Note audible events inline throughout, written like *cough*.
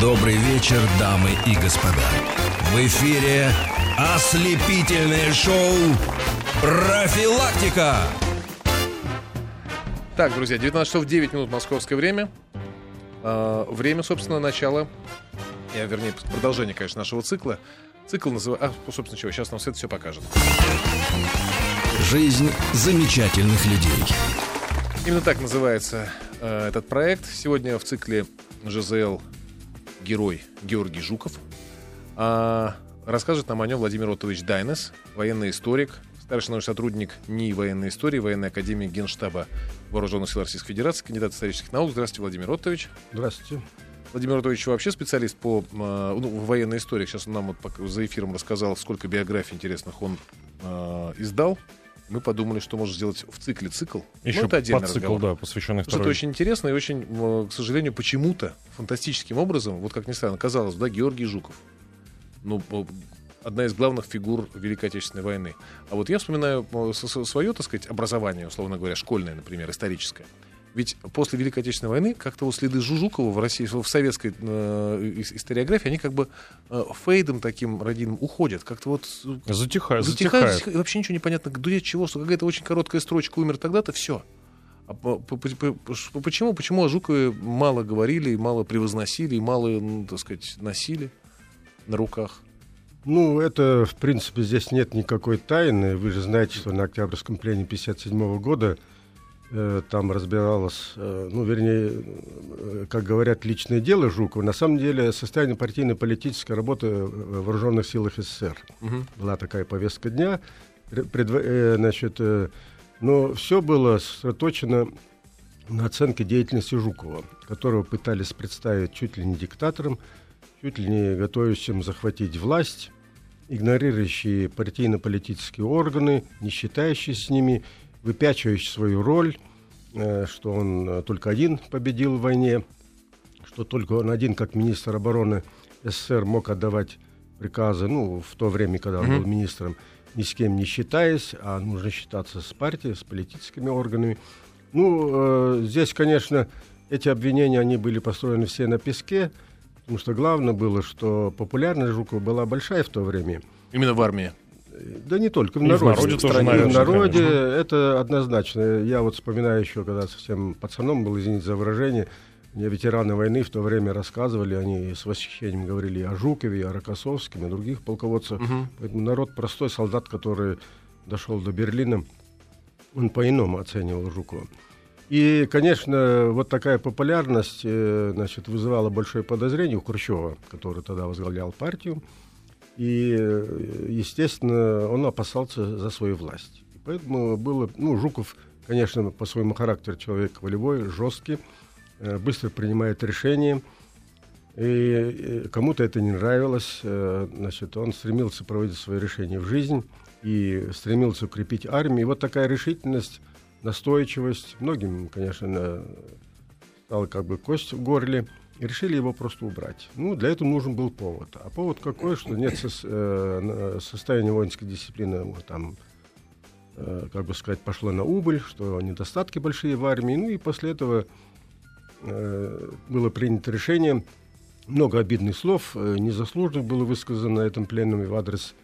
Добрый вечер, дамы и господа. В эфире ослепительное шоу «Профилактика». Так, друзья, 19 часов 9 минут московское время. А, время, собственно, начала, я, вернее, продолжение, конечно, нашего цикла. Цикл называется... А, собственно, чего, сейчас нам все это все покажет. Жизнь замечательных людей. Именно так называется э, этот проект. Сегодня в цикле ЖЗЛ герой Георгий Жуков. А, расскажет нам о нем Владимир Отович Дайнес, военный историк, старший научный сотрудник НИИ военной истории, военной академии Генштаба Вооруженных сил Российской Федерации, кандидат исторических наук. Здравствуйте, Владимир Отович. Здравствуйте. Владимир Анатольевич вообще специалист по э, ну, военной истории. Сейчас он нам вот за эфиром рассказал, сколько биографий интересных он э, издал. Мы подумали, что можно сделать в цикле цикл. Еще ну, это отдельный цикл, разговор. да, посвященный что это очень интересно и очень, э, к сожалению, почему-то фантастическим образом, вот как ни странно, казалось, да, Георгий Жуков. Ну, одна из главных фигур Великой Отечественной войны. А вот я вспоминаю свое, так сказать, образование, условно говоря, школьное, например, историческое. Ведь после Великой Отечественной войны как-то вот следы Жужукова в России, в советской э, историографии, они как бы э, фейдом таким родиным уходят. Как-то вот... Затихают, затихают. затихают. И вообще ничего не понятно, где чего, что какая-то очень короткая строчка умер тогда-то, все. А по, по, по, почему? Почему о Жукове мало говорили, мало превозносили, мало, ну, так сказать, носили на руках? Ну, это, в принципе, здесь нет никакой тайны. Вы же знаете, что на Октябрьском плене 1957 года Э, там разбиралось, э, ну, вернее, э, как говорят, личное дело Жукова. На самом деле, состояние партийно-политической работы в вооруженных силах СССР. Угу. Была такая повестка дня. Предво... Значит, но все было сосредоточено на оценке деятельности Жукова, которого пытались представить чуть ли не диктатором, чуть ли не готовящим захватить власть, игнорирующие партийно-политические органы, не считающие с ними – выпячивающий свою роль, э, что он э, только один победил в войне, что только он один, как министр обороны СССР, мог отдавать приказы, ну, в то время, когда он mm-hmm. был министром, ни с кем не считаясь, а нужно считаться с партией, с политическими органами. Ну, э, здесь, конечно, эти обвинения, они были построены все на песке, потому что главное было, что популярность Жукова была большая в то время. Именно в армии? Да не только в и народе. В народе, тоже, наверное, в народе это однозначно. Я вот вспоминаю еще, когда совсем пацаном был, извините за выражение, мне ветераны войны в то время рассказывали, они с восхищением говорили о Жукове, о Рокоссовском, о других полководцах. Угу. Поэтому народ простой, солдат, который дошел до Берлина, он по-иному оценивал Жукова. И, конечно, вот такая популярность э, значит, вызывала большое подозрение у Хрущева, который тогда возглавлял партию. И, естественно, он опасался за свою власть. Поэтому было, ну, Жуков, конечно, по своему характеру человек волевой, жесткий, э, быстро принимает решения. И кому-то это не нравилось, э, значит, он стремился проводить свои решения в жизнь и стремился укрепить армию. И вот такая решительность, настойчивость, многим, конечно, стала как бы кость в горле – и решили его просто убрать. Ну, для этого нужен был повод. А повод какой, что нет со, э, состояния воинской дисциплины, вот, там, э, как бы сказать, пошло на убыль, что недостатки большие в армии. Ну и после этого э, было принято решение, много обидных слов, э, незаслуженных было высказано на этом пленуме в адрес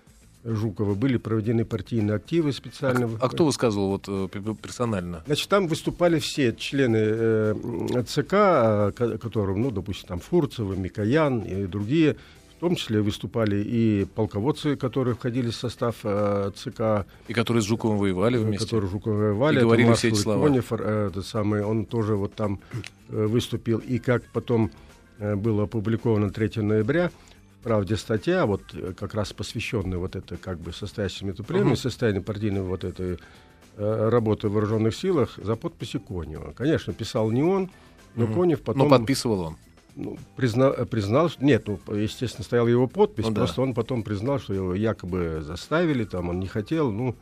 Жукова были проведены партийные активы специально. А, а кто высказывал вот э, персонально? Значит, там выступали все члены э, ЦК, а, которым, ну, допустим, там Фурцева, Микоян и другие. В том числе выступали и полководцы, которые входили в состав э, ЦК. И которые с Жуковым воевали э, вместе. Которые с Жуковым воевали. И говорили все эти слова. Конев, э, этот самый, он тоже вот там э, выступил. И как потом э, было опубликовано 3 ноября, правде статья, вот э, как раз посвященная вот это как бы состоящему эту премию, uh-huh. состоянию партийной вот этой э, работы в вооруженных силах за подписью Конева. Конечно, писал не он, но uh-huh. Конев потом... Но подписывал он. Ну, признал, э, признал, что нет, ну, естественно, стояла его подпись, ну, просто да. он потом признал, что его якобы заставили, там он не хотел, ну,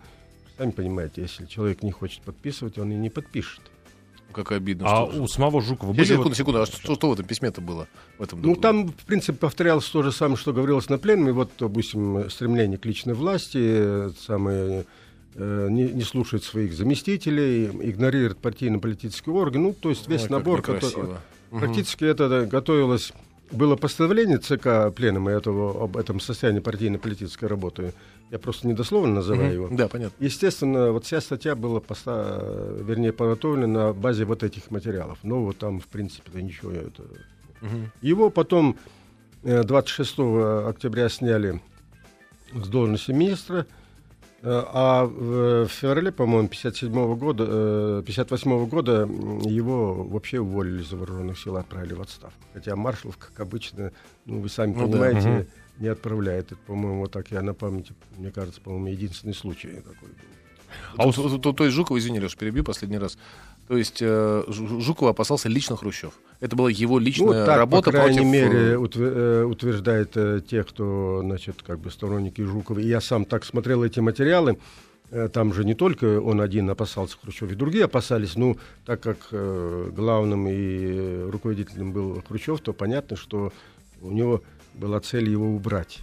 сами понимаете, если человек не хочет подписывать, он и не подпишет. Как обидно. А что... у самого Жукова были... Секунду, вот... секунду, а что, что в этом письме-то было? В этом ну, там, в принципе, повторялось то же самое, что говорилось на пленуме. Вот, допустим, стремление к личной власти, самое э, не, не слушает своих заместителей, игнорирует партийно-политический орган. Ну, то есть весь Ой, набор, который... Угу. Практически это да, готовилось было постановление ЦК Пленума этого, об этом состоянии партийно-политической работы. Я просто недословно называю его. Да, понятно. Естественно, вот вся статья была, поста... вернее, подготовлена на базе вот этих материалов. Но вот там, в принципе, ничего. Это... Мгм. Его потом э, 26 октября сняли с должности министра, э, а в феврале, по-моему, 57 года, э, 58 года его вообще уволили из вооруженных сил, отправили в отставку. Хотя маршал, как обычно, ну, вы сами Ну да, понимаете, мгм. Не отправляет. Это, по-моему, вот так я на памяти, мне кажется, по-моему, единственный случай такой был. А вот, то, то- то есть Жукова, извини, Леш, перебью последний раз. То есть э, Жу- Жукова опасался лично Хрущев. Это была его Ну, личная так, работа по крайней против... мере, э, э, утверждает э, те, кто, значит, как бы сторонники Жукова. И я сам так смотрел эти материалы. Э, Там же не только он один опасался Хрущев, и другие опасались. Ну, так как э, главным и руководителем был Хрущев, то понятно, что у него была цель его убрать.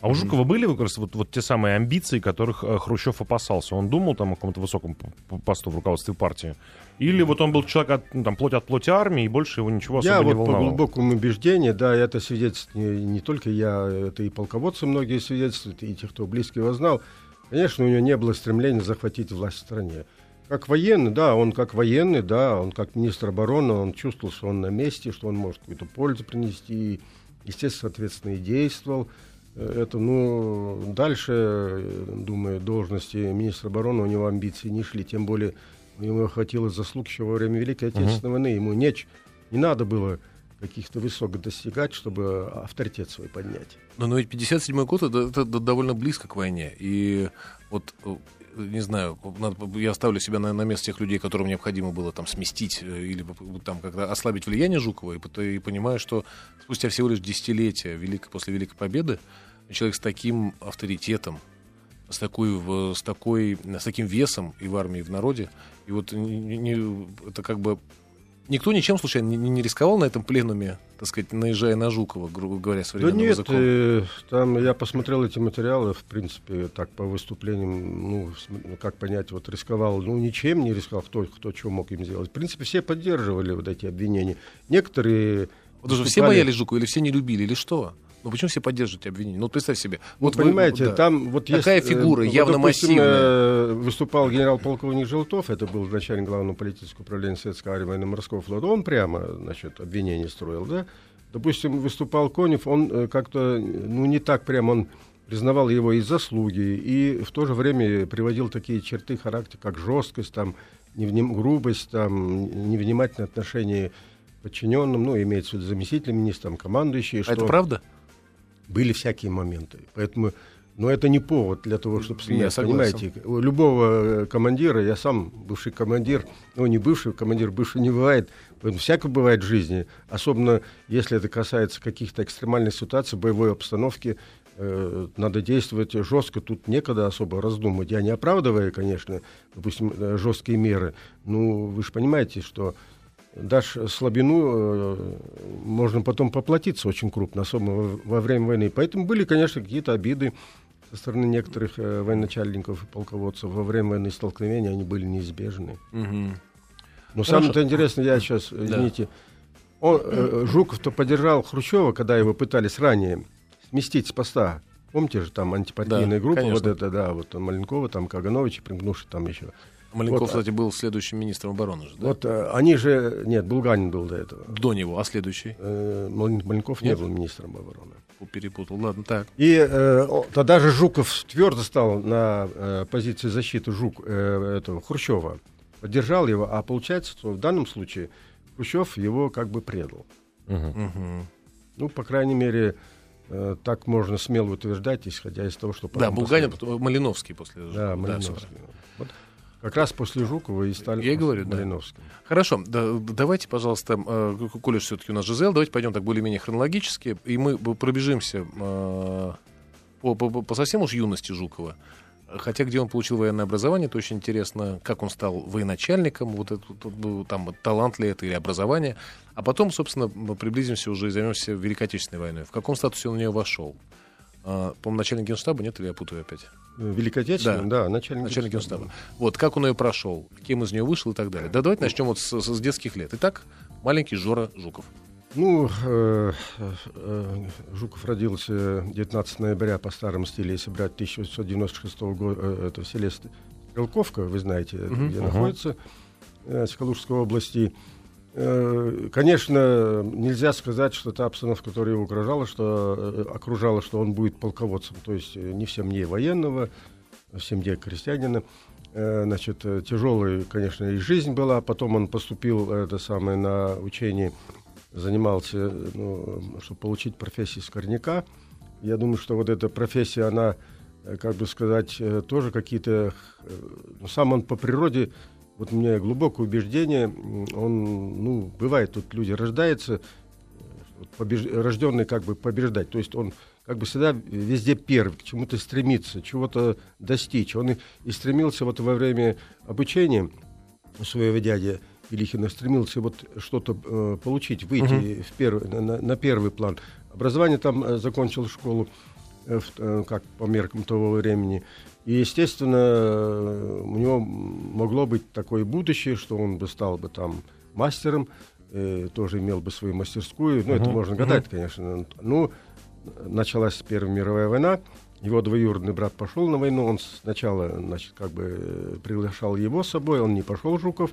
А у Жукова были как раз вот, вот те самые амбиции, которых э, Хрущев опасался? Он думал там о каком-то высоком посту в руководстве партии? Или вот он был человек от, ну, там, плоть от плоти армии, и больше его ничего особо Я не вот по волновало? глубокому убеждению, да, это свидетельствует не, не только я, это и полководцы многие свидетельствуют, и те, кто близко его знал. Конечно, у него не было стремления захватить власть в стране. Как военный, да, он как военный, да, он как министр обороны, он чувствовал, что он на месте, что он может какую-то пользу принести, естественно, соответственно, и действовал. Э, Это, ну, дальше, э, думаю, должности министра обороны у него амбиции не шли, тем более ему хватило заслуг еще во время Великой Отечественной войны, ему не, ч- не надо было каких-то высот достигать, чтобы авторитет свой поднять. Но, но ведь 57 год это, это довольно близко к войне. И вот, э, не знаю, надо- я ставлю себя на, на место тех людей, которым необходимо было там сместить э, или там как-то ослабить влияние Жукова, и, и понимаю, что спустя всего лишь десятилетия великой, после Великой Победы человек с таким авторитетом, с такой, с такой, с таким весом и в армии, и в народе, и вот не- не- это как бы никто ничем случайно не, не рисковал на этом пленуме, так сказать, наезжая на Жукова, грубо говоря, Да современным нет, языком. э, там я посмотрел эти материалы, в принципе, так по выступлениям, ну, ну, как понять, вот рисковал, ну, ничем не рисковал, кто, кто что мог им сделать. В принципе, все поддерживали вот эти обвинения. Некоторые... Вот даже все боялись Жукова или все не любили, или что? Ну почему все поддерживают обвинения? Ну представь себе. Вот вы- понимаете, да. там вот Такая есть, э, фигура, вот, явно допустим, массивная. э, выступал генерал-полковник Желтов, это был начальник главного политического управления Советского армии военно-морского флота. Он прямо, значит, обвинение строил, да? Допустим, выступал Конев, он э, как-то, ну, не так прямо, он признавал его и заслуги, и в то же время приводил такие черты характера, как жесткость, там, невним- грубость, там, невнимательное отношение к подчиненным, ну, имеется в виду заместитель министра, там, командующие. А это правда? Были всякие моменты. Поэтому, но это не повод для того, чтобы Я сменять. согласен. Понимаете, у любого командира, я сам бывший командир, ну не бывший командир, бывший не бывает, поэтому всякое бывает в жизни. Особенно если это касается каких-то экстремальных ситуаций, боевой обстановки, э, надо действовать жестко, тут некогда особо раздумывать. Я не оправдываю, конечно, допустим, э, жесткие меры. Ну, вы же понимаете, что дашь слабину, э, можно потом поплатиться очень крупно, особенно во, во время войны. Поэтому были, конечно, какие-то обиды со стороны некоторых э, военачальников и полководцев. Во время войны столкновения они были неизбежны. Мгм. Но самое-то интересное, я сейчас, извините, он, э, Жуков-то поддержал Хрущева, когда его пытались ранее сместить с поста. Помните же, там антипартийная Да, группа, конечно. вот это, да, вот Маленкова, там Каганович, примкнувший там еще. Маленков, Вот, а- кстати, был следующим министром обороны же, да? Вот э, они же, нет, Булганин был до этого. До него, а следующий? Э, Мален- Маленков не Нет? был министром обороны. Перепутал. Ладно, так. И э, о, тогда же Жуков твердо стал на э, позиции защиты Жук, э, этого, Хрущева. Поддержал его, а получается, что в данном случае Хрущев его как бы предал. Мгм. Ну, по крайней мере, э, так можно смело утверждать, исходя из того, что... Да, Булганин, Малиновский после Да. Малиновский. правильно. Вот как раз после Жукова и стали Я говорю, да. Хорошо, да, давайте, пожалуйста, э, коль все-таки у нас Жизел, давайте пойдем так более-менее хронологически, и мы пробежимся э, по, по- по совсем уж юности Жукова. Хотя где он получил военное образование, это очень интересно, как он стал военачальником, вот это, ну, там, талант ли это или образование. А потом, собственно, приблизимся уже и займемся Великой Отечественной войной. В каком статусе он в нее вошел? А, по-моему, начальник генштаба, нет, или я путаю опять? Э, Великой Отечественной, да, начальник, Начальник генштаба. генштаба. Вот, как он ее прошел, кем из нее вышел и так далее. Да давайте начнем вот с, с детских лет. Итак, маленький Жора Жуков. Ну, э, э, Жуков родился 19 ноября по старому стилю, если брать 1896 года, э, это в селе Стрелковка, вы знаете, Мгм. где Ага. находится, э, в Калужской области. Э, Конечно, нельзя сказать, что та обстановка, которая его угрожала, что э, окружала, что он будет полководцем, то есть э, не в семье военного, в семье крестьянина. Значит, тяжелая, конечно, и жизнь была. Потом он поступил это самое, на учение, занимался, ну, чтобы получить профессию скорняка. Я думаю, что вот эта профессия, она, как бы сказать, тоже какие-то... Ну, сам он по природе, вот у меня глубокое убеждение, он, ну, бывает, тут люди рождаются, э, побеж- рожденный как бы побеждать. То есть он как бы всегда везде первый, к чему-то стремится, чего-то достичь. Он и, и стремился вот во время обучения у своего дяди Илихина, стремился вот что-то э, получить, выйти в первый, на- на, на первый план. Образование там э, закончил школу, э, в- э, как по меркам того времени. И, естественно, э, у него могло быть такое будущее, что он бы стал бы там мастером, э, тоже имел бы свою мастерскую. Ну, это Мгм, можно гадать, конечно. Ну, началась Первая мировая война, его двоюродный брат пошел на войну, он сначала, значит, как бы э, приглашал его с собой, он не пошел, Жуков,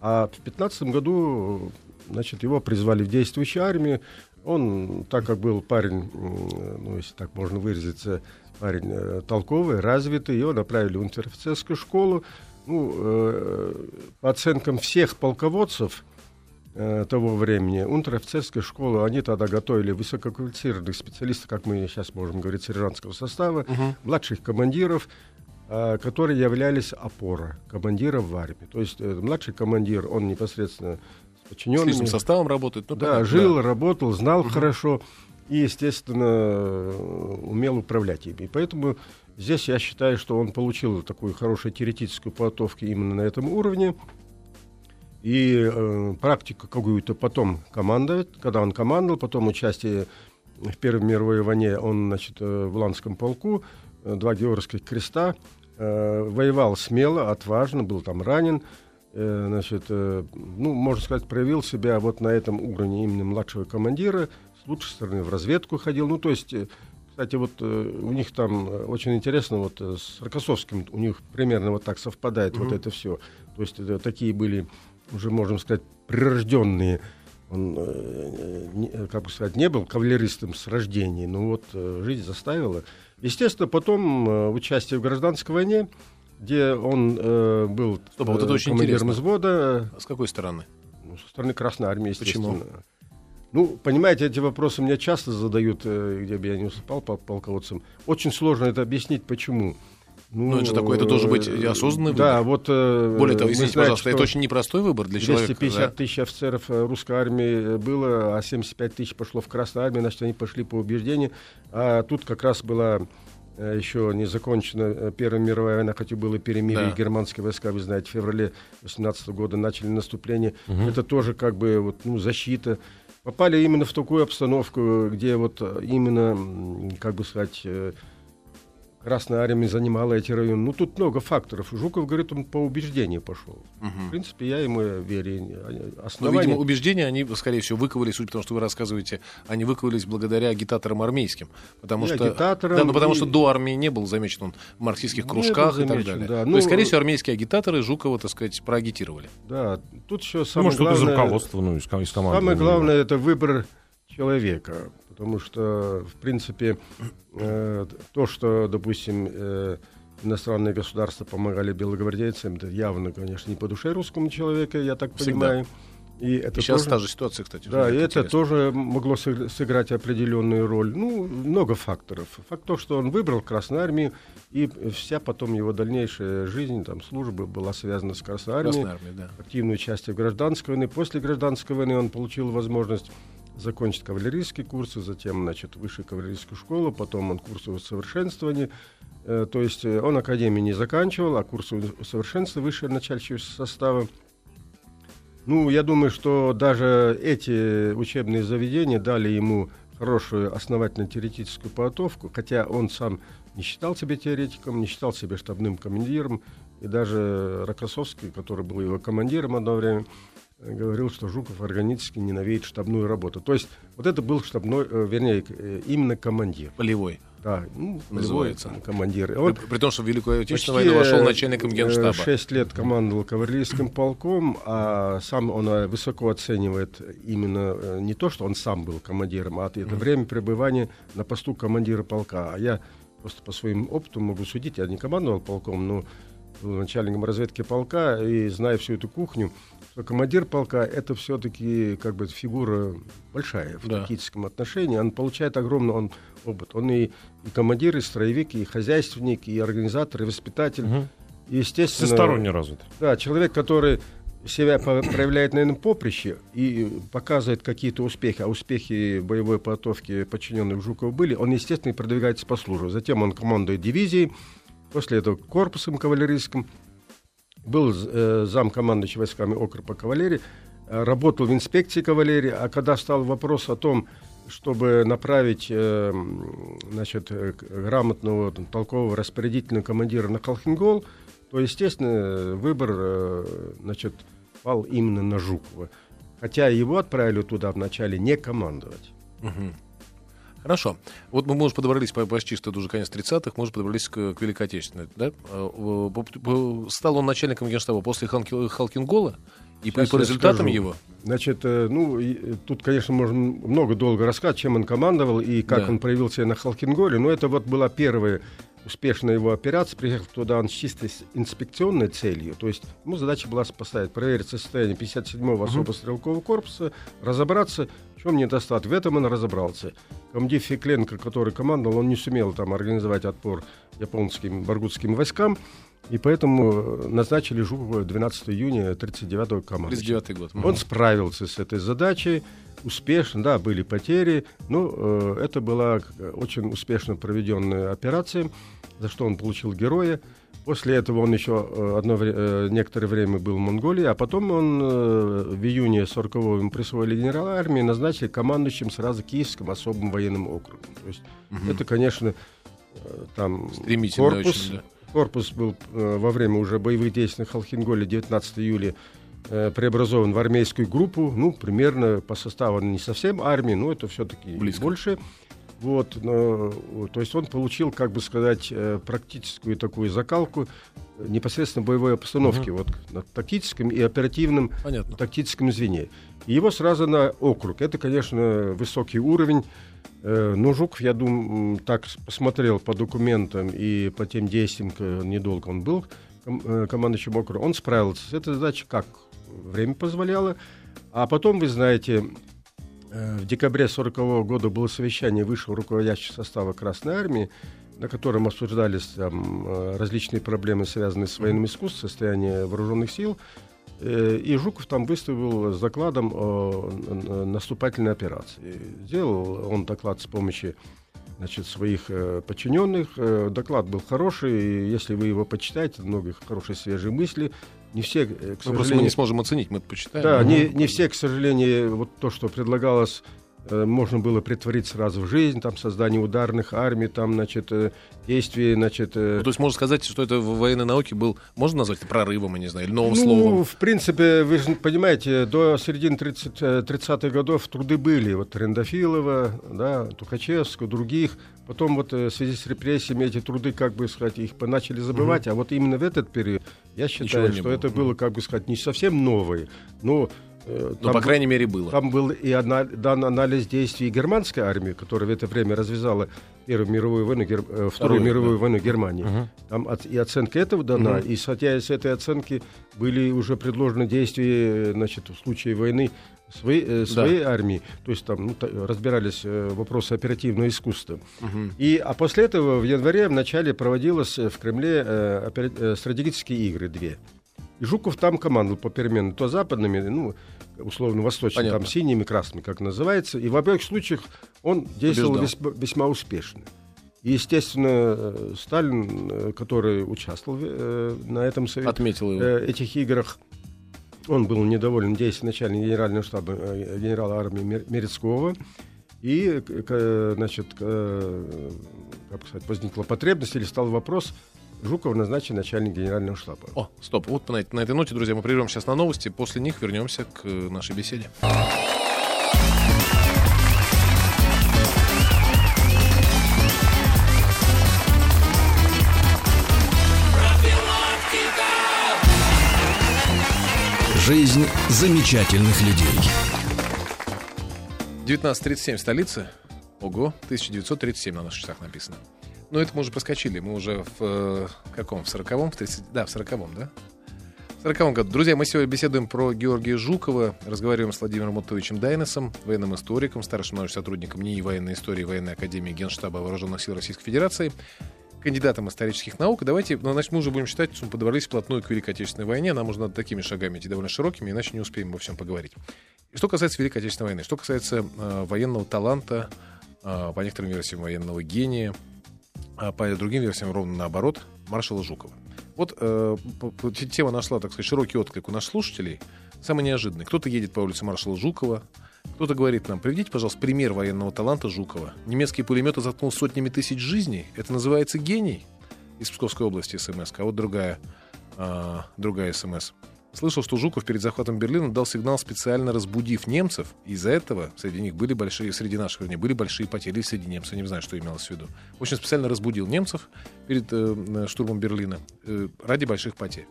а в 15 году, значит, его призвали в действующую армию, он, так как был парень, м, ну, если так можно выразиться, парень э, толковый, развитый, его направили в унтер-офицерскую школу, ну, э, по оценкам всех полководцев, э, того времени. Унтер-офицерская школа, они тогда готовили высококвалифицированных специалистов, как мы сейчас можем говорить, сержантского состава, младших командиров, э, которые являлись опора командира в армии. То есть э, младший командир, он непосредственно с С подчиненными... личным составом работает. Ну, Да, понятно, жил, работал, знал хорошо и, естественно, умел управлять ими. И поэтому здесь я считаю, что он получил такую хорошую теоретическую подготовку именно на этом уровне. И э, практику какую-то потом командовать, когда он командовал, потом участие в Первой мировой войне, он, значит, э, в Ланском полку, э, два Георгиевских креста, э, воевал смело, отважно, был там ранен, э, значит, э, ну, можно сказать, проявил себя вот на этом уровне именно младшего командира, с лучшей стороны в разведку ходил, ну, то есть, э, кстати, вот э, у них там э, очень интересно, вот э, с Рокоссовским у них примерно вот так совпадает вот это все, то есть это такие были, уже можем сказать, прирожденные он, э, как бы сказать, не был кавалеристом с рождения, но вот э, жизнь заставила. Естественно, потом э, участие в гражданской войне, где он был Стоп, а вот это очень командиром интересно. взвода, С какой стороны? ну, со стороны Красной Армии, Почему? Ну, понимаете, эти вопросы мне часто задают, э, где бы я не уступал пол- полководцем. Очень сложно это объяснить, почему. Ну, это же такой, это должен быть и осознанный Да, выбор. вот... э, Более того, извините, знаете, пожалуйста, это очень непростой выбор для человека. 250 да. тысяч офицеров э, русской армии было, а 75 тысяч пошло в Красную армию, значит, они пошли по убеждению. А тут как раз была еще не закончена Первая мировая война, хотя было перемирие, Да. германские войска, вы знаете, в феврале 18 года начали наступление. Это тоже как бы вот, ну, защита. Попали именно в такую обстановку, где вот именно, как бы сказать, э, Красная армия занимала эти районы. Ну, тут много факторов. Жуков говорит, он по убеждению пошел. В принципе, я ему верю. Но, Основания... видимо, убеждения, они, скорее всего, выковались, судя по тому, что вы рассказываете, они выковались благодаря агитаторам армейским. Потому И что, агитаторам, да, ну, потому и- что до армии не был замечен он в марксистских кружках был и так замечен, далее. да. То Ну, есть, скорее всего, армейские агитаторы Жукова, так сказать, проагитировали. Да, тут еще Ну, самое может, кто-то из главное... руководства, ну, из, ком- из команды. Самое главное это выбор человека, потому что, в принципе, э, то, что, допустим, э, иностранные государства помогали белогвардейцам, это явно, конечно, не по душе русскому человеку, я так Всегда. понимаю. И это И сейчас тоже- та же ситуация, кстати. Да, и это интересно. тоже могло сыг- сыграть определенную роль. Ну, много факторов. Факт то, что он выбрал Красную Армию, и вся потом его дальнейшая жизнь, там, служба была связана с Красной Армией. Красная армия, да. Активное участие в гражданской войне. После гражданской войны он получил возможность закончить кавалерийские курсы, затем, значит, высшую кавалерийскую школу, потом он курсы усовершенствования. Э, То есть э, он академию не заканчивал, а курсы усовершенствования высшего начальничего состава. Ну, я думаю, что даже эти учебные заведения дали ему хорошую основательную теоретическую подготовку, хотя он сам не считал себя теоретиком, не считал себя штабным командиром, и даже Рокоссовский, который был его командиром одно время, говорил, что Жуков органически ненавидит штабную работу. То есть вот это был штабной, э, вернее, э, именно командир. Полевой. Да, ну, Называется. командир. При, Он при том, что в Великую Отечественную войну вошел э, начальником генштаба. Шесть лет командовал кавалерийским полком, а сам он э, высоко оценивает именно э, не то, что он сам был командиром, а это время пребывания на посту командира полка. А я просто по своим опыту могу судить, я не командовал полком, но был начальником разведки полка и знаю всю эту кухню, что командир полка это все-таки как бы фигура большая в Да. тактическом отношении. Он получает огромный он, опыт. Он и, и командир, и строевик, и хозяйственник, и организатор, и воспитатель. Мгм. И, естественно, Всесторонне развит. да, человек, который себя проявляет на ином поприще и показывает какие-то успехи, а успехи боевой подготовки подчиненных Жукова были, он, естественно, продвигается по службе. Затем он командует дивизией, после этого корпусом кавалерийским, был э, зам командующий войсками округа кавалерии, э, работал в инспекции кавалерии, а когда стал вопрос о том, чтобы направить э, значит, э, грамотного, толкового распорядительного командира на Колхингол, то, естественно, выбор значит, пал именно на Жукова. Хотя его отправили туда вначале не командовать. Мгм. Хорошо. Вот мы, может, подобрались по- почти что уже конец 30-х, может, подобрались к, к Великой Отечественной. Да? Э, по- Стал он начальником генштаба после Халки- Халкингола, и по, Сейчас по результатам скажу. его. Значит, э, ну, и, э, тут, конечно, можно много долго рассказать, чем он командовал и как Да. он проявил себя на Халкинголе, но это вот была первая успешная его операция. Приехал туда он с чисто с инспекционной целью. То есть ему задача была поставить, проверить состояние 57-го особо стрелкового корпуса, разобраться, в чем недостаток. В этом он разобрался. Комдив Фекленко, который командовал, он не сумел там организовать отпор японским баргутским войскам, и поэтому э, назначили Жукова 12 июня 39-го командующим. 39-й год. Он справился с этой задачей успешно, да, были потери, но э, это была э, очень успешно проведенная операция, за что он получил героя. После этого он еще э, одно вре- э, некоторое время был в Монголии, а потом он э, в июне 40-го ему присвоили генерала армии, назначили командующим сразу Киевским особым военным округом. То есть это, конечно, э, там корпус, очень, да. Корпус был э, во время уже боевых действий на Халхинголе 19 июля э, преобразован в армейскую группу, ну, примерно по составу не совсем армии, но это все-таки больше. Вот, то есть он получил, как бы сказать, э, практическую такую закалку э, непосредственно боевой обстановки, вот на тактическом и оперативном Понятно. тактическом звене. И его сразу на округ. Это, конечно, высокий уровень. Но Жуков, я думаю, так посмотрел по документам и по тем действиям, недолго он был ком- командующим округом, он справился с этой задачей, как время позволяло. А потом, вы знаете, в декабре 1940 года было совещание высшего руководящего состава Красной Армии, на котором обсуждались там, э, различные проблемы, связанные с военным искусством, состояние вооруженных сил. Э, И Жуков там выставил с докладом о наступательной операции. Сделал он доклад с помощью значит, своих э, подчиненных. Э, доклад был хороший, если вы его почитаете, много хорошей свежей мысли. Не все, э, к Ну, просто мы сожалению, не сможем оценить, мы это почитаем. да, не, не все, к сожалению, вот то, что предлагалось, можно было притворить сразу в жизнь, там создание ударных армий, там, значит, э, действия, значит... э, Ну, то есть можно сказать, что это в военной науке был, можно назвать это прорывом, я не знаю, или новым ну, словом? в принципе, вы же понимаете, до середины 30, э, 30-х годов труды были. Вот Трендафилова, да, Тухачевского, других. Потом вот э, в связи с репрессиями эти труды, как бы сказать, их начали забывать. А вот именно в этот период, я считаю, что было. это было, как бы сказать, не совсем новое, но... э, Ну, там по крайней мере, было. Там был и ана- дан анализ действий германской армии, которая в это время развязала Первую мировую войну, Гер- э, Вторую Вторую, мировую да. войну Германии. Там от- и оценка этого дана, и исходя из этой оценки были уже предложены действия, значит, в случае войны своей, э, своей армии. То есть там ну, та- разбирались э, вопросы оперативного искусства. И, а после этого в январе в начале проводилось в Кремле э, опера- э, стратегические игры две. И Жуков там командовал попеременно то западными, ну, условно восточными, Понятно. там синими, красными, как называется. И в обоих случаях он действовал весьма, весьма успешно. И, естественно, э, Сталин, э, который участвовал э, на этом совете, Отметил его. этих играх, он был недоволен действием начальника генерального штаба генерала армии Мер- Мерецкого. И, значит, как сказать, возникла потребность или стал вопрос Жуков назначен начальник генерального штаба. О, стоп. Вот на, на этой ноте, друзья, мы прервем сейчас на новости. После них вернемся к э, нашей беседе. Жизнь замечательных людей. 1937 столица. Ого, 1937 на наших часах написано. Но это мы уже проскочили. Мы уже в э, каком? В 40-м? В 30... Да, в 40-м, да? В 40 году. Друзья, мы сегодня беседуем про Георгия Жукова, разговариваем с Владимиром Мутовичем Дайнесом, военным историком, старшим научным сотрудником НИИ военной истории Военной академии Генштаба Вооруженных сил Российской Федерации, кандидатом исторических наук. Давайте, ну, значит, мы уже будем считать, что мы подобрались вплотную к Великой Отечественной войне. Нам нужно такими шагами идти довольно широкими, иначе не успеем во всем поговорить. Что касается Великой Отечественной войны, что касается э, военного таланта, э, по некоторым версиям военного гения, а по другим версиям ровно наоборот, маршала Жукова. Вот э, тема нашла, так сказать, широкий отклик у наших слушателей. Самый неожиданный. Кто-то едет по улице маршала Жукова, кто-то говорит нам, приведите, пожалуйста, пример военного таланта Жукова. Немецкие пулеметы заткнул сотнями тысяч жизней. Это называется гений из Псковской области СМС. А вот другая, а, другая СМС. Слышал, что Жуков перед захватом Берлина дал сигнал, специально разбудив немцев. Из-за этого среди них были большие, среди наших, вернее, были большие потери среди немцев. Не знаю, что имелось в виду. Общем, специально разбудил немцев перед э, штурмом Берлина э, ради больших потерь.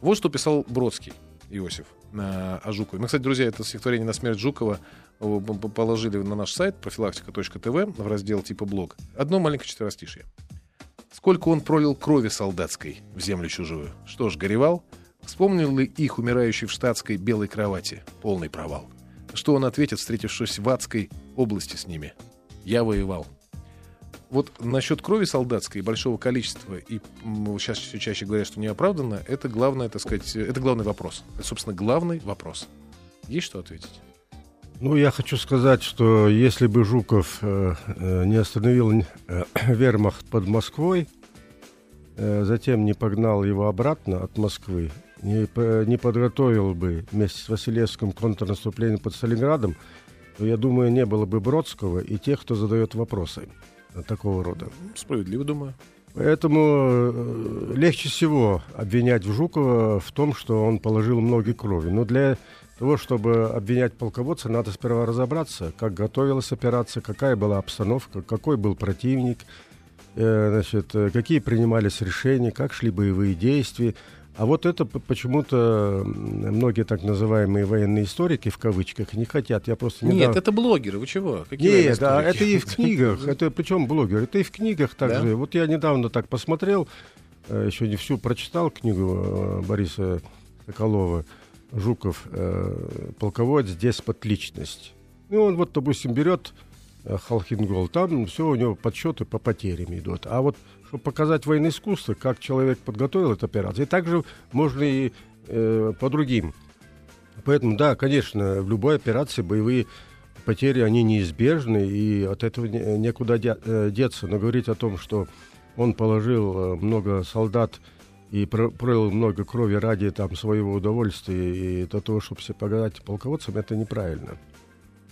Вот что писал Бродский. Иосиф на, о Жукове. Мы, кстати, друзья, это стихотворение на смерть Жукова положили на наш сайт профилактика.тв в раздел типа блог. Одно маленькое четверостишье. Сколько он пролил крови солдатской в землю чужую. Что ж, горевал? Вспомнил ли их умирающий в штатской белой кровати? Полный провал. Что он ответит, встретившись в адской области с ними? Я воевал. Вот насчет крови солдатской, большого количества, и сейчас все чаще говорят, что неоправданно, это главное, так сказать, это главный вопрос. Это, собственно, главный вопрос. Есть что ответить? Ну, я хочу сказать, что если бы Жуков э, э не остановил э, *clears throat* вермахт под Москвой, э, затем не погнал его обратно от Москвы, не, не подготовил бы вместе с Василевским контрнаступление под Сталинградом, то, я думаю, не было бы Бродского и тех, кто задает вопросы такого рода. Справедливо, думаю. Поэтому э, легче всего обвинять Жукова в том, что он положил много крови. Но для того, чтобы обвинять полководца, надо сперва разобраться, как готовилась операция, какая была обстановка, какой был противник, э, значит, э, какие принимались решения, как шли боевые действия. А вот это почему-то многие так называемые военные историки в кавычках не хотят. Я просто недавно... Нет, это блогеры. Вы чего? Какие Нет, да, *laughs* это и в книгах. Это причем блогеры. Это и в книгах также. Да? Вот я недавно так посмотрел, э, еще не всю прочитал книгу э, Бориса Соколова Жуков э, полководец, деспот, личность. И он вот, допустим, берет Халхингол, там все у него подсчеты по потерям идут. А вот чтобы показать военное искусство, как человек подготовил эту операцию. И также можно и э, по другим. Поэтому, да, конечно, в любой операции боевые потери, они неизбежны, и от этого некуда э, деться. Но говорить о том, что он положил э, много солдат и пролил много крови ради там, своего удовольствия и для того, чтобы все погадать полководцам, это неправильно.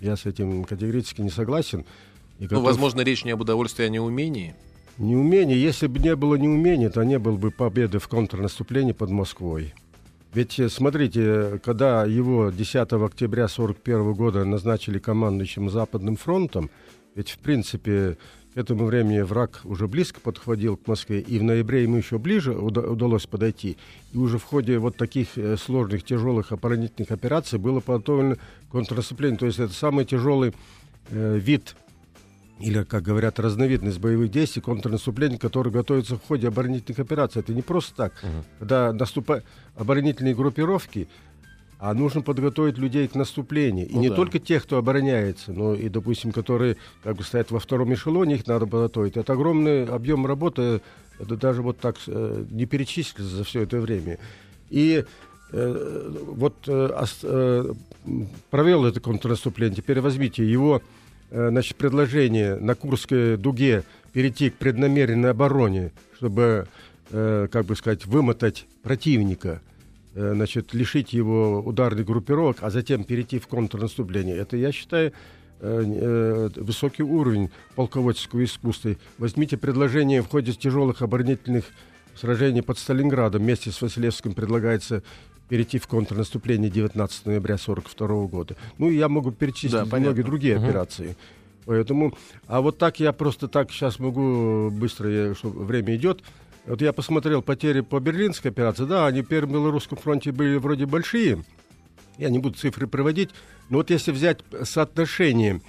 Я с этим категорически не согласен. И ну, готов... Ну, возможно, речь не об удовольствии, а не умении. Неумение. Если бы не было неумения, то не было бы победы в контрнаступлении под Москвой. Ведь, э, смотрите, когда его 10 октября 1941 года назначили командующим Западным фронтом, ведь, в принципе, к этому времени враг уже близко подходил к Москве, и в ноябре ему еще ближе уда- удалось подойти. И уже в ходе вот таких э, сложных, тяжелых оборонительных операций было подготовлено контрнаступление. То есть это самый тяжелый э, вид или, как говорят, разновидность боевых действий, контрнаступление, которое готовится в ходе оборонительных операций. Это не просто так. Uh-huh. Когда наступают оборонительные группировки, а нужно подготовить людей к наступлению. И ну, не да. только тех, кто обороняется, но и, допустим, которые как бы стоят во втором эшелоне, их надо подготовить. Это огромный объем работы, это даже вот так э, не перечислится за все это время. И э, вот э, э, провел это контрнаступление, теперь возьмите его значит, предложение на Курской дуге перейти к преднамеренной обороне, чтобы, э, как бы сказать, вымотать противника, э, значит, лишить его ударных группировок, а затем перейти в контрнаступление. Это, я считаю, высокий уровень полководческого искусства. Возьмите предложение в ходе тяжелых оборонительных сражении под Сталинградом вместе с Василевским предлагается перейти в контрнаступление 19 ноября 1942 года. Ну, и я могу перечислить Да, многие понятно. другие операции. Поэтому, а вот так я просто так сейчас могу быстро, я, что время идет. Вот я посмотрел потери по Берлинской операции. Да, они Первом Белорусском фронте были вроде большие. Я не буду цифры приводить. Но вот если взять соотношение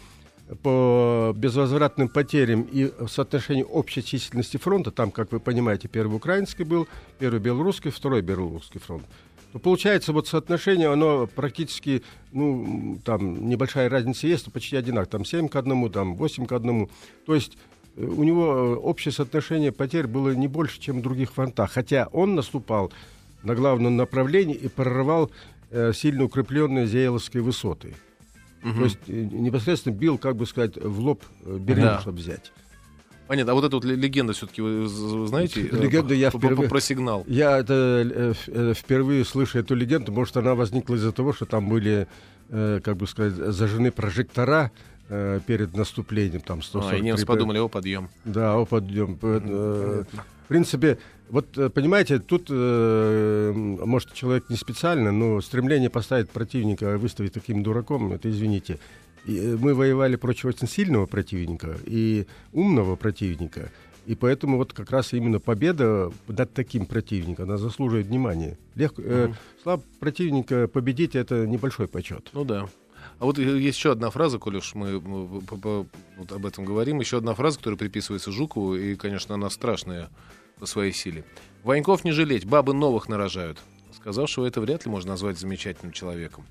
по безвозвратным потерям и соотношение общей численности фронта, там, как вы понимаете, первый украинский был, первый белорусский, второй белорусский фронт, то получается вот соотношение, оно практически, ну, там небольшая разница есть, но почти одинаково. Там 7 к 1, там 8 к 1. То есть э, у него э, общее соотношение потерь было не больше, чем в других фронтах. Хотя он наступал на главном направлении и прорывал э, сильно укрепленные Зееловские высоты. То есть э, непосредственно бил, как бы сказать, в лоб Берлин, Да. чтобы взять. Понятно. А вот эта вот ле- легенда все-таки вы знаете? э, Легенду я впервые- Про сигнал. Я это э, э, впервые слышу эту легенду. Может, она возникла из-за того, что там были, как бы сказать, зажжены прожектора перед наступлением. Там А, и 143 немцы подумали, о, подъем. Да, о, подъем. В принципе, вот понимаете, тут, может, человек не специально, но стремление поставить противника, выставить таким дураком, это извините. И, э, мы воевали против очень сильного противника и умного противника. И поэтому вот как раз именно победа над таким противником, она заслуживает внимания. Легко, э, слаб противника победить это небольшой почет. Ну да. А вот э, есть еще одна фраза, коль уж мы вот об этом говорим, еще одна фраза, которая приписывается Жукову, и, конечно, она страшная по своей силе. «Ваньков не жалеть, бабы новых нарожают». Сказавшего это вряд ли можно назвать замечательным человеком.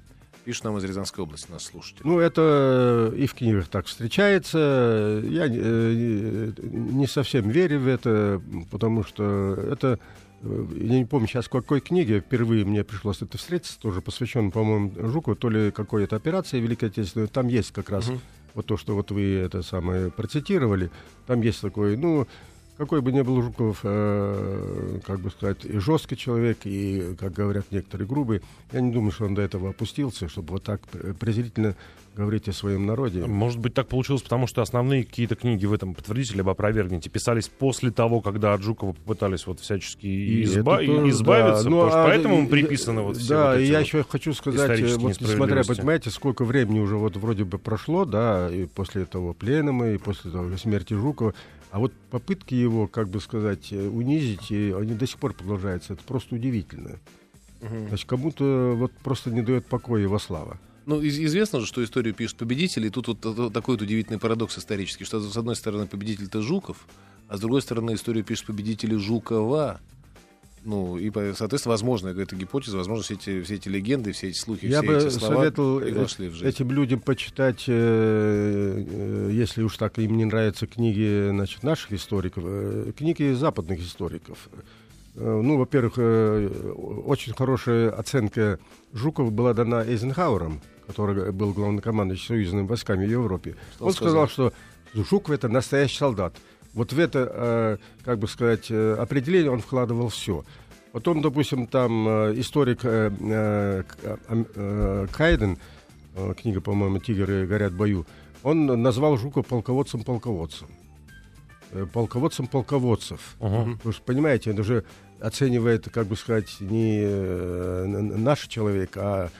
Пишет нам из Рязанской области наш слушатель. Ну, это и в книгах так встречается. Я э, не совсем верю в это, потому что это... э, Я не помню сейчас, в какой книге впервые мне пришлось это встретиться, тоже посвящен, по-моему, Жукову, то ли какой-то операции Великой Отечественной. Там есть как раз вот то, что вот вы это самое процитировали. Там есть такой, ну, какой бы ни был Жуков, э, как бы сказать, и жесткий человек, и, как говорят некоторые, грубый, я не думаю, что он до этого опустился, чтобы вот так пр- презрительно говорить о своем народе. Может быть, так получилось, потому что основные какие-то книги в этом подтвердите либо опровергните писались после того, когда от Жукова попытались вот всячески И изба- тоже, избавиться, да. Ну, а, поэтому и- им приписаны вот все Да, вот эти я вот еще хочу сказать, вот несмотря, понимаете, сколько времени уже вот вроде бы прошло, да, и после этого пленума, и после того смерти Жукова, а вот попытки его, как бы сказать, э, унизить, они до сих пор продолжаются. Это просто удивительно. Значит, кому-то вот просто не дает покоя его слава. Ну, из- известно же, что историю пишут победители, и тут вот та- такой вот удивительный парадокс исторический, что с одной стороны победитель-то Жуков, а с другой стороны историю пишут победители Жукова. Ну, и, соответственно, возможно, эта гипотеза, возможно, все эти, все эти легенды, все эти слухи, Я все бы эти слова советовал э, вошли в жизнь. этим людям почитать, э, э, если уж так им не нравятся книги значит, наших историков, э, книги западных историков. Э, Ну, во-первых, э, очень хорошая оценка Жукова была дана Эйзенхауэром, который был главнокомандующим союзными войсками в Европе. Что Он он сказал, что Жуков это настоящий солдат. Вот в это, э, как бы сказать, э, определение он вкладывал все. Потом, допустим, там э, историк э, э, Кайден, книга, по-моему, «Тигры горят в бою», он назвал Жукова полководцем-полководцем. Полководцем полководцев. Ага. Потому что, понимаете, это уже оценивает, как бы сказать, не наш человек, а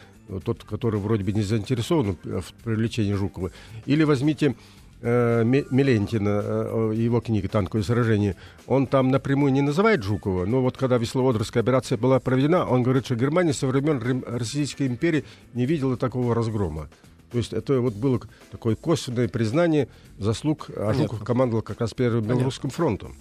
тот, который вроде бы не заинтересован в привлечении Жукова. Или возьмите э, Ме- Мелентина, э, его книга «Танковое сражение», он там напрямую не называет Жукова, но вот когда Весловодорская операция была проведена, он говорит, что Германия со времен Российской империи не видела такого разгрома. То есть это вот было такое косвенное признание заслуг, а Жуков командовал как раз Первым Белорусским фронтом.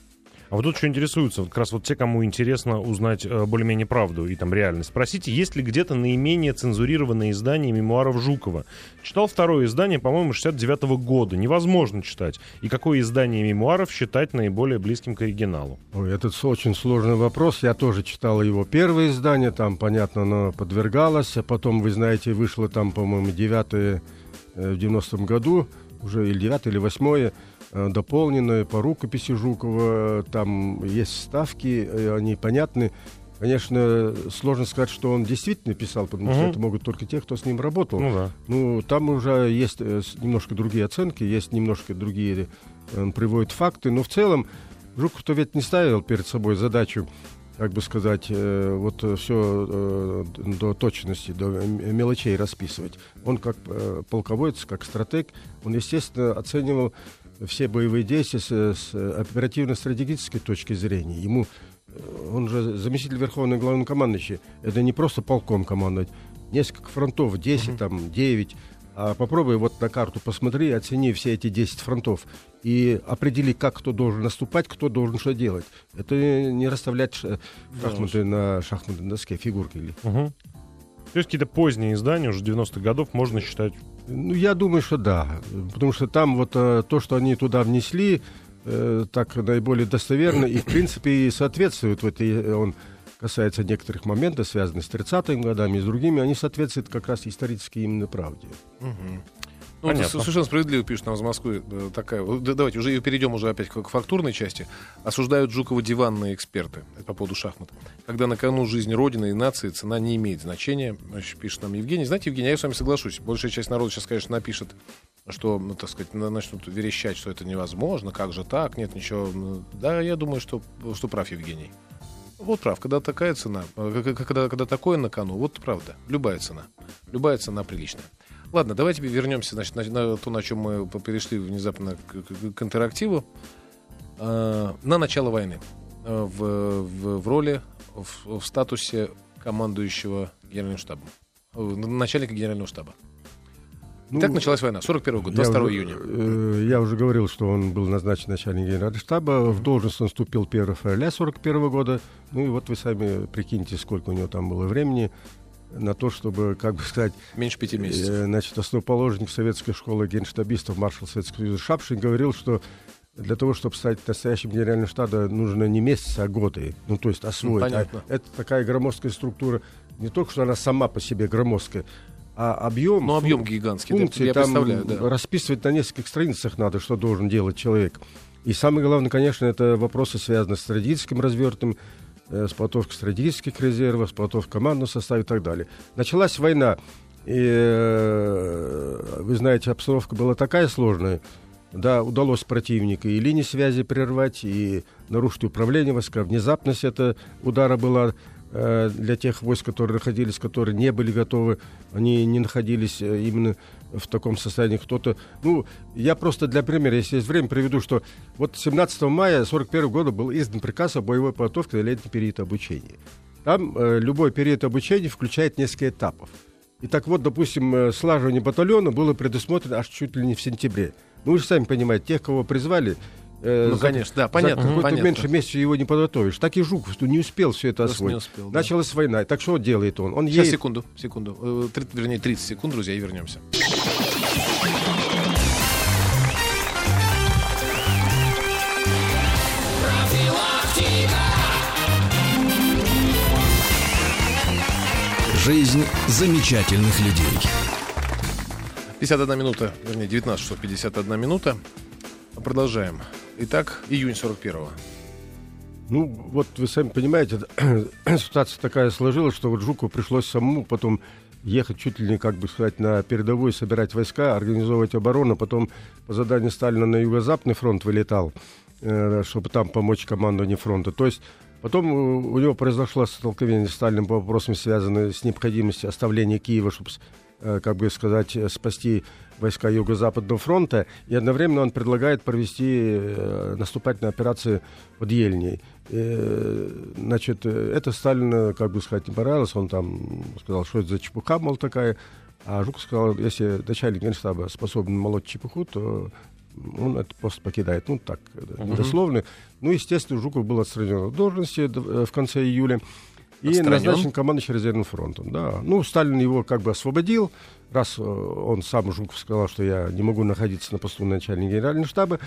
А вот тут что интересуется, вот как раз вот те, кому интересно узнать э, более-менее правду и там реальность. Спросите, есть ли где-то наименее цензурированное издание мемуаров Жукова? Читал второе издание, по-моему, 69 года. Невозможно читать. И какое издание мемуаров считать наиболее близким к оригиналу? Ой, этот с- очень сложный вопрос. Я тоже читал его первое издание, там, понятно, оно подвергалось. А потом, вы знаете, вышло там, по-моему, девятое э, в 90-м году, уже или девятое, или восьмое, э, дополненное по рукописи Жукова. Там есть ставки, э, они понятны. Конечно, сложно сказать, что он действительно писал, потому что Мгм. это могут только те, кто с ним работал. Ну да. Ну, там уже есть э, немножко другие оценки, есть немножко другие, он приводит факты, но в целом Жуков-то ведь не ставил перед собой задачу как бы сказать, вот все до точности, до мелочей расписывать. Он как полководец, как стратег, он, естественно, оценивал все боевые действия с, с оперативно-стратегической точки зрения. Ему, он же заместитель Верховного Главнокомандующего, это не просто полком командовать, несколько фронтов, 10, uh-huh. там, 9, а попробуй вот на карту посмотри, оцени все эти 10 фронтов и определи, как кто должен наступать, кто должен что делать. Это не расставлять шахматы на шахматной доске, фигурки. Или. Угу. То есть какие-то поздние издания, уже 90-х годов, можно считать? Ну, я думаю, что да. Потому что там вот э, то, что они туда внесли, э, так наиболее достоверно и, в принципе, и соответствует вот, и он касается некоторых моментов, связанных с 30-ми годами и с другими, они соответствуют как раз исторически именно правде. Угу. Ну, Понятно. совершенно справедливо пишет нам из Москвы э, такая. Давайте уже перейдем уже опять к фактурной части. Осуждают Жукова диванные эксперты это по поводу шахмат. Когда на кону жизни Родины и нации цена не имеет значения, значит, пишет нам Евгений. Знаете, Евгений, я с вами соглашусь. Большая часть народа сейчас, конечно, напишет, что, ну, так сказать, начнут верещать, что это невозможно, как же так, нет ничего. Ну, да, я думаю, что, что прав Евгений. Вот прав, когда такая цена, э, когда, когда такое на кону, вот правда, любая цена. Любая цена приличная. Ладно, давайте вернемся значит, на, на то, на чем мы перешли внезапно к, к, к интерактиву. Э, на начало войны. Э, в, в, в роли, в, в статусе командующего генеральным штабом. Э, начальника генерального штаба. Ну, так началась война, 41 год, 22 уже, июня. Э, я уже говорил, что он был назначен начальником генерального штаба. В должность он вступил 1 февраля 41 года. Ну и вот вы сами прикиньте, сколько у него там было времени на то, чтобы, как бы сказать... Меньше пяти месяцев. Э, значит, основоположник советской школы генштабистов, маршал Советского Союза Шапшин говорил, что для того, чтобы стать настоящим генеральным штабом, нужно не месяцы, а годы. Ну, то есть освоить. Ну, понятно. А это такая громоздкая структура. Не только, что она сама по себе громоздкая, а объем... Ну, объем гигантский, функции, я там да. расписывать на нескольких страницах надо, что должен делать человек. И самое главное, конечно, это вопросы, связанные с стратегическим развертом, э, с подготовкой стратегических резервов, с командного состава и так далее. Началась война, и, э, вы знаете, обстановка была такая сложная, да, удалось противника и линии связи прервать, и нарушить управление войска. Внезапность этого удара была Э, для тех войск, которые находились, которые не были готовы, они не находились э, именно в таком состоянии. Кто-то, ну, я просто для примера, если есть время, приведу, что вот 17 мая 41 года был издан приказ о боевой подготовке на летний период обучения. Там э, любой период обучения включает несколько этапов. И так вот, допустим, э, слаживание батальона было предусмотрено аж чуть ли не в сентябре. Ну, вы же сами понимаете, тех, кого призвали, Э, ну, за, конечно, да, понятно. За какой-то меньше месяца его не подготовишь. Так и Жуков что не успел все это освоить. Не успел, да. Началась война. Так что делает он? он Сейчас, едет... секунду, секунду. 30, э, вернее, 30 секунд, друзья, и вернемся. Жизнь замечательных людей. 51 минута, вернее, 19 часов 51 минута. Продолжаем. Итак, июнь 41-го. Ну, вот вы сами понимаете, *coughs* ситуация такая сложилась, что вот Жуку пришлось самому потом ехать чуть ли не, как бы сказать, на передовую, собирать войска, организовывать оборону, потом по заданию Сталина на Юго-Западный фронт вылетал, э, чтобы там помочь командованию фронта. То есть потом у него произошло столкновение с Сталиным по вопросам, связанным с необходимостью оставления Киева, чтобы, как бы сказать, спасти войска Юго-Западного фронта, и одновременно он предлагает провести э, наступательные операции под Ельней. И, значит, это Сталину, как бы сказать, не понравилось, он там сказал, что это за чепуха, мол, такая, а Жуков сказал, если начальник генштаба способен молоть чепуху, то он этот пост покидает. Ну, так, uh-huh. дословно. Ну, естественно, Жуков был отстранен от должности э, в конце июля. И Отстранен? назначен командующим резервным фронтом. Да. Ну, Сталин его как бы освободил, раз э, он сам Жуков сказал, что я не могу находиться на посту начальника генерального штаба.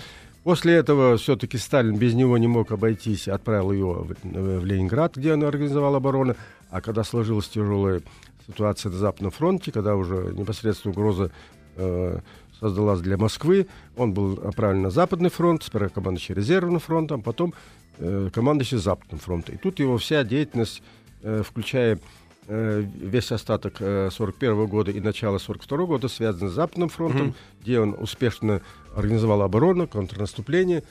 После этого все-таки Сталин без него не мог обойтись, отправил его в, в Ленинград, где он организовал оборону. А когда сложилась тяжелая ситуация на Западном фронте, когда уже непосредственно угроза э, создалась для Москвы, он был отправлен на Западный фронт, сперва командующий резервным фронтом, потом э, командующий Западным фронтом. И тут его вся деятельность, э, включая Э, весь остаток 41 э, года и начало 42 года связан с Западным фронтом, mm-hmm. где он успешно организовал оборону, контрнаступление.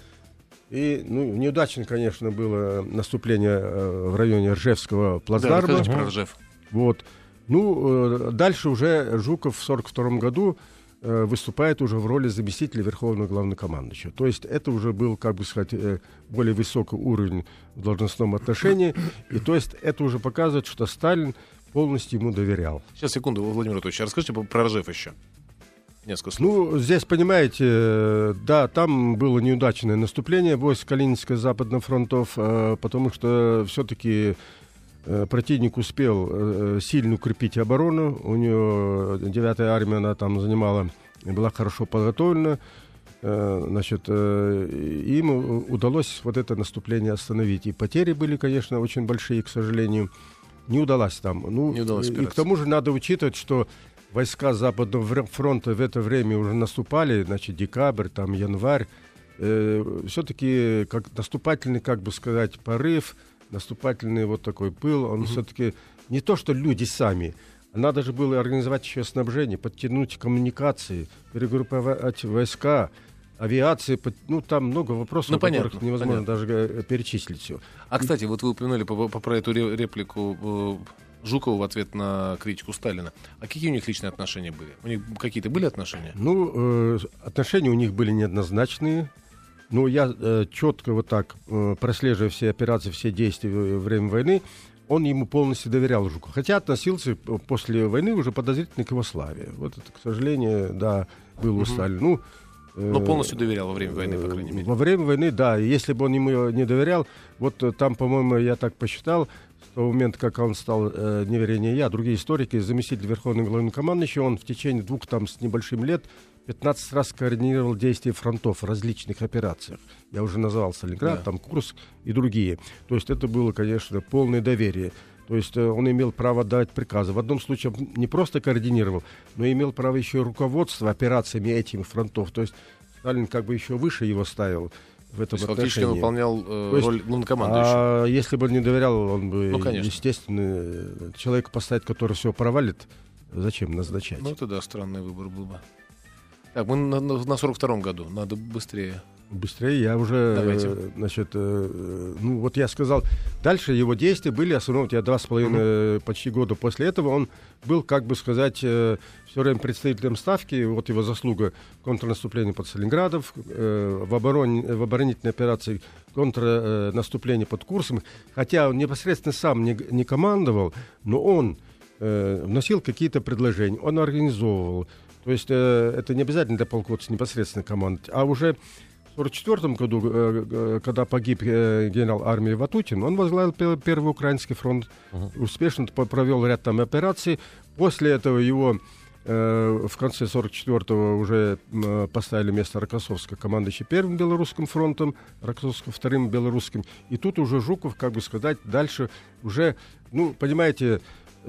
И ну, неудачно, конечно, было наступление э, в районе Ржевского плацдарма. Да, про Ржев. Вот. Ну, э, дальше уже Жуков в 1942 году э, выступает уже в роли заместителя Верховного Главнокомандующего. То есть это уже был, как бы сказать, э, более высокий уровень в должностном отношении. И то есть это уже показывает, что Сталин полностью ему доверял. Сейчас, секунду, Владимир Анатольевич, расскажите про Ржев еще. Несколько слов. Ну, здесь, понимаете, э, да, там было неудачное наступление войск Калининского западного фронтов, э, потому что все-таки э, противник успел сильно укрепить оборону. У нее 9-я армия, она там занимала, была хорошо подготовлена. Значит, им удалось вот это наступление остановить. И потери были, конечно, очень большие, к сожалению. Не удалось там. Ну, не удалось и к тому же надо учитывать, что войска Западного фронта в это время уже наступали, значит, декабрь, там, январь. Э, все-таки как наступательный, как бы сказать, порыв, наступательный вот такой пыл, он угу. все-таки не то, что люди сами, надо же было организовать еще снабжение, подтянуть коммуникации, перегрупповать войска, авиации, ну там много вопросов, ну, понятно, которых невозможно понятно. даже э, перечислить все. А кстати, вот вы упомянули по, по, про эту реплику э, Жукова в ответ на критику Сталина. А какие у них личные отношения были? У них какие-то были отношения? Ну, э, отношения у них были неоднозначные. Но я э, четко вот так, э, прослеживая все операции, все действия во время войны, он ему полностью доверял Жукову. Хотя относился после войны уже подозрительно к его славе. Вот это, к сожалению, да, было у Сталина. Ну, но э, полностью доверял во время войны, по крайней мере. Во время войны, да. Если бы он ему не доверял, вот э, там, по-моему, я так посчитал, с того момента, как он стал, э, не вернее я, другие историки, заместитель Верховного Главнокомандующего, он в течение двух там с небольшим лет 15 раз координировал действия фронтов в различных операциях. Я уже назвал Сталинград, да. там Курск и другие. То есть это было, конечно, полное доверие. То есть э, он имел право давать приказы. В одном случае он не просто координировал, но имел право еще руководство операциями этих фронтов. То есть Сталин как бы еще выше его ставил в этом То есть, отношении. фактически выполнял э, есть, роль главнокомандующего. А если бы не доверял, он бы, ну, конечно. естественно, человека поставить, который все провалит, зачем назначать? Ну, это да, странный выбор был бы. Так, мы на, на, на 42-м году, надо быстрее. Быстрее я уже, Давайте. Э, значит, э, ну вот я сказал, дальше его действия были, основном, я два с половиной mm-hmm. почти года после этого, он был, как бы сказать, э, все время представителем Ставки, вот его заслуга контрнаступления под Сталинградов, э, в, оборон, в оборонительной операции контрнаступление под Курсом, хотя он непосредственно сам не, не командовал, но он э, вносил какие-то предложения, он организовывал, то есть э, это не обязательно для полководца непосредственно командовать, а уже в 1944 году, э, э, когда погиб э, генерал армии Ватутин, он возглавил Первый Украинский фронт, uh-huh. успешно провел ряд там операций. После этого его в конце 44-го уже поставили место Рокоссовского, командующий Первым Белорусским фронтом, Рокоссовского Вторым Белорусским. И тут уже Жуков, как бы сказать, дальше уже, ну, понимаете,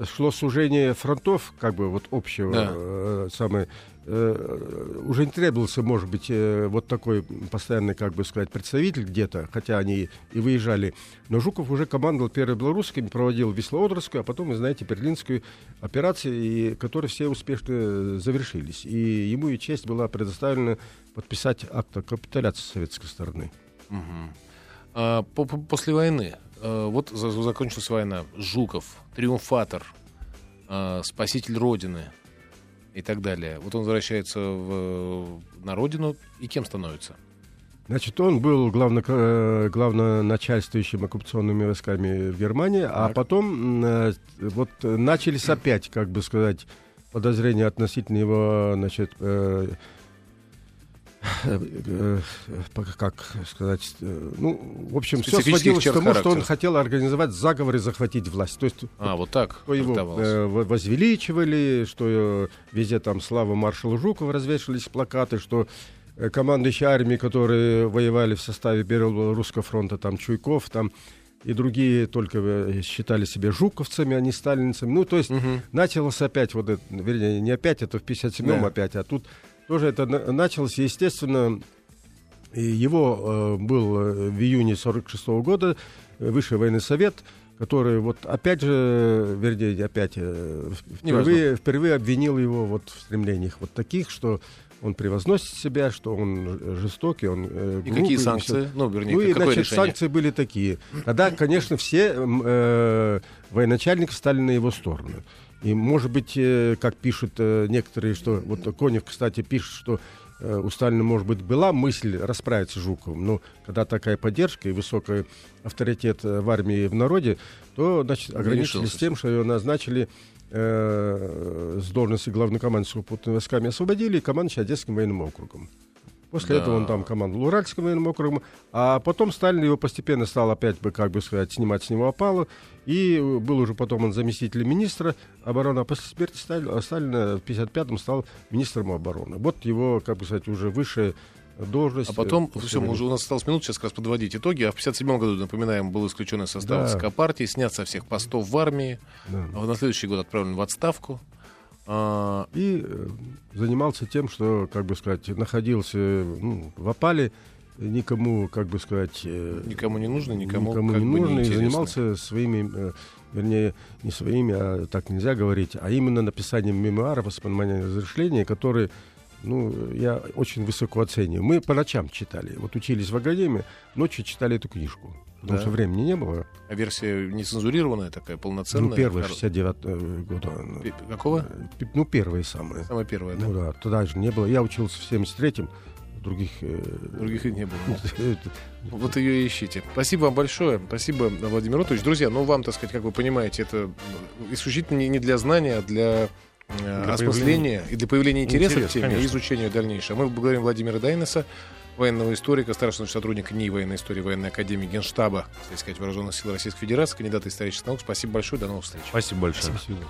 шло сужение фронтов, как бы вот общего, да. э, самое, э, уже не требовался, может быть, э, вот такой постоянный, как бы сказать, представитель где-то, хотя они и выезжали. Но Жуков уже командовал первой белорусской, проводил Вислоодерскую, а потом, вы знаете, Берлинскую операции, и, которые все успешно завершились. И ему и честь была предоставлена подписать акт о капитуляции советской стороны. Угу. А, по -по после войны Э, вот закончилась война. Жуков, триумфатор, э, спаситель Родины и так далее. Вот он возвращается в, на родину и кем становится? Значит, он был главно, э, главноначальствующим оккупационными войсками в Германии, а так. а потом вот начались опять, как бы сказать, подозрения относительно его, значит, как сказать, э, ну, в общем, все сводилось к тому, характера. что он хотел организовать заговор и захватить власть. То есть, а, вот так что его э, возвеличивали, что везде там слава маршала Жукова развешивались плакаты, что командующие армии, которые воевали в составе Первого русского фронта, там Чуйков, там и другие только считали себя жуковцами, а не сталинцами. Ну, то есть угу. началось опять, вот это, вернее, не опять, это в 57-м да. опять, а тут тоже это началось, естественно, его э, был э, в июне 46 -го года э, Высший военный совет, который вот опять же, вернее, опять впервые, впервые обвинил его вот в стремлениях вот таких, что он превозносит себя, что он жестокий, он э, И глупый, какие санкции? Ну, вернее, Ну и, какое значит, решение? санкции были такие. Тогда, конечно, все э, военачальники стали на его сторону. И, может быть, э, как пишут э, некоторые, что... Вот Конев, кстати, пишет, что э, у Сталина, может быть, была мысль расправиться с Жуковым, но когда такая поддержка и высокий авторитет в армии и в народе, то, значит, ограничились тем, что его назначили э, с должности главнокомандующего сухопутными войсками, освободили и командующий Одесским военным округом. После Да. этого он там командовал Уральским военным округом, а потом Сталин его постепенно стал опять бы, как бы сказать, снимать с него опалу, и э, был уже потом он заместителем министра обороны, а после смерти Сталина, Сталина в 55-м стал министром обороны. Вот его, как бы сказать, уже высшая должность. А потом, э, все, уже у нас осталось минут сейчас как раз подводить итоги. А в 57 году, напоминаем, был исключен из состава Да. ЦК партии, снят со всех постов в армии, Да. а на следующий год отправлен в отставку. А, И э, занимался тем, что, как бы сказать, находился ну, в опале, никому, как бы сказать, э, никому не нужно, никому, никому не нужно, и неинтересно. занимался своими, э, вернее, не своими, а так нельзя говорить, а именно написанием мемуаров, воспоминаний разрешения, которые, ну, я очень высоко оцениваю. Мы по ночам читали, вот учились в академии, ночью читали эту книжку, потому Да. что времени не было. А версия нецензурированная такая, полноценная? ну, Хор- 69 э, года. Какого? Э, Ну, первые самые. Самая первая, да? Ну да, тогда же не было. Я учился в 73-м, других... э, Других не было. *laughs* Вот ее и ищите. Спасибо вам большое. Спасибо, Владимир Ротович. Друзья, ну вам, так сказать, как вы понимаете, это м, исключительно не, для знания, а для, э, Для осмысления и для появления интереса Интерес, к теме и изучения дальнейшего. Мы благодарим Владимира Дайнеса, военного историка, старшего сотрудника НИИ военной истории военной академии Генштаба, так сказать, вооруженных сил Российской Федерации, кандидата исторических наук. Спасибо большое, до новых встреч. Спасибо большое. Спасибо.